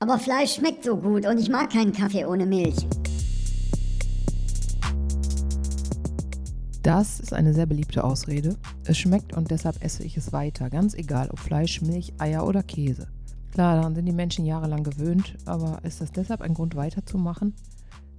Aber Fleisch schmeckt so gut und ich mag keinen Kaffee ohne Milch. Das ist eine sehr beliebte Ausrede. Es schmeckt und deshalb esse ich es weiter, ganz egal ob Fleisch, Milch, Eier oder Käse. Klar, daran sind die Menschen jahrelang gewöhnt, aber ist das deshalb ein Grund weiterzumachen?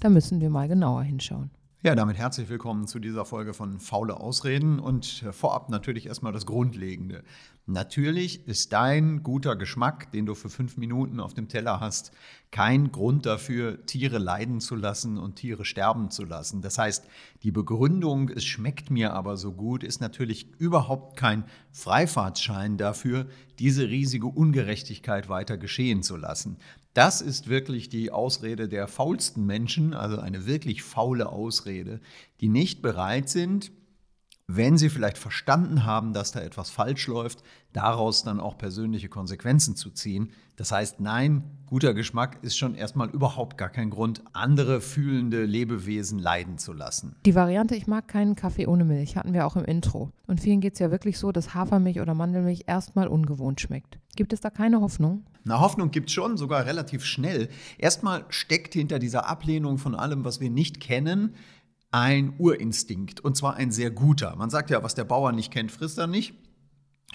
Da müssen wir mal genauer hinschauen. Ja, damit herzlich willkommen zu dieser Folge von Faule Ausreden und vorab natürlich erstmal das Grundlegende. Natürlich ist dein guter Geschmack, den du für fünf Minuten auf dem Teller hast, kein Grund dafür, Tiere leiden zu lassen und Tiere sterben zu lassen. Das heißt, die Begründung, es schmeckt mir aber so gut, ist natürlich überhaupt kein Freifahrtschein dafür, diese riesige Ungerechtigkeit weiter geschehen zu lassen. Das ist wirklich die Ausrede der faulsten Menschen, also eine wirklich faule Ausrede, die nicht bereit sind, wenn sie vielleicht verstanden haben, dass da etwas falsch läuft, daraus dann auch persönliche Konsequenzen zu ziehen. Das heißt, nein, guter Geschmack ist schon erstmal überhaupt gar kein Grund, andere fühlende Lebewesen leiden zu lassen. Die Variante, ich mag keinen Kaffee ohne Milch, hatten wir auch im Intro. Und vielen geht es ja wirklich so, dass Hafermilch oder Mandelmilch erstmal ungewohnt schmeckt. Gibt es da keine Hoffnung? Na, Hoffnung gibt es schon, sogar relativ schnell. Erstmal steckt hinter dieser Ablehnung von allem, was wir nicht kennen, ein Urinstinkt. Und zwar ein sehr guter. Man sagt ja, was der Bauer nicht kennt, frisst er nicht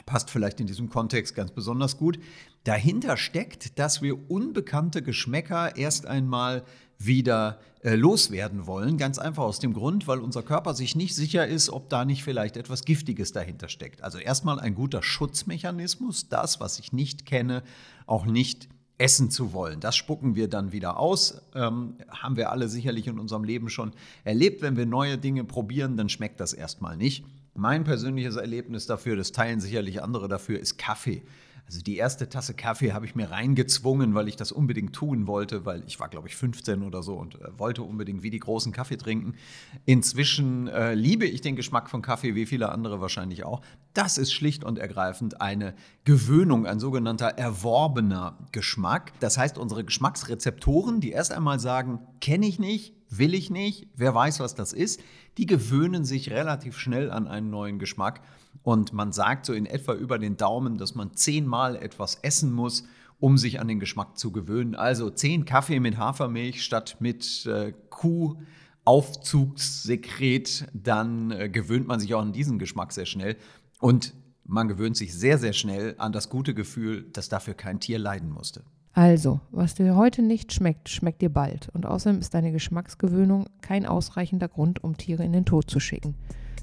passt vielleicht in diesem Kontext ganz besonders gut. Dahinter steckt, dass wir unbekannte Geschmäcker erst einmal wieder äh, loswerden wollen. Ganz einfach aus dem Grund, weil unser Körper sich nicht sicher ist, ob da nicht vielleicht etwas Giftiges dahinter steckt. Also erstmal ein guter Schutzmechanismus, das, was ich nicht kenne, auch nicht essen zu wollen. Das spucken wir dann wieder aus. Ähm, haben wir alle sicherlich in unserem Leben schon erlebt. Wenn wir neue Dinge probieren, dann schmeckt das erstmal nicht. Mein persönliches Erlebnis dafür, das teilen sicherlich andere dafür, ist Kaffee. Also die erste Tasse Kaffee habe ich mir reingezwungen, weil ich das unbedingt tun wollte, weil ich war, glaube ich, 15 oder so und äh, wollte unbedingt wie die großen Kaffee trinken. Inzwischen äh, liebe ich den Geschmack von Kaffee, wie viele andere wahrscheinlich auch. Das ist schlicht und ergreifend eine Gewöhnung, ein sogenannter erworbener Geschmack. Das heißt, unsere Geschmacksrezeptoren, die erst einmal sagen, kenne ich nicht, will ich nicht, wer weiß, was das ist, die gewöhnen sich relativ schnell an einen neuen Geschmack. Und man sagt so in etwa über den Daumen, dass man zehnmal etwas essen muss, um sich an den Geschmack zu gewöhnen. Also zehn Kaffee mit Hafermilch statt mit äh, Kuhaufzugssekret, dann äh, gewöhnt man sich auch an diesen Geschmack sehr schnell. Und man gewöhnt sich sehr, sehr schnell an das gute Gefühl, dass dafür kein Tier leiden musste. Also, was dir heute nicht schmeckt, schmeckt dir bald. Und außerdem ist deine Geschmacksgewöhnung kein ausreichender Grund, um Tiere in den Tod zu schicken.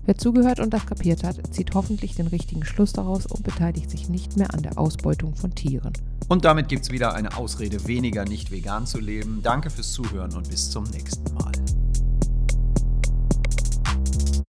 Wer zugehört und das kapiert hat, zieht hoffentlich den richtigen Schluss daraus und beteiligt sich nicht mehr an der Ausbeutung von Tieren. Und damit gibt es wieder eine Ausrede weniger, nicht vegan zu leben. Danke fürs Zuhören und bis zum nächsten Mal.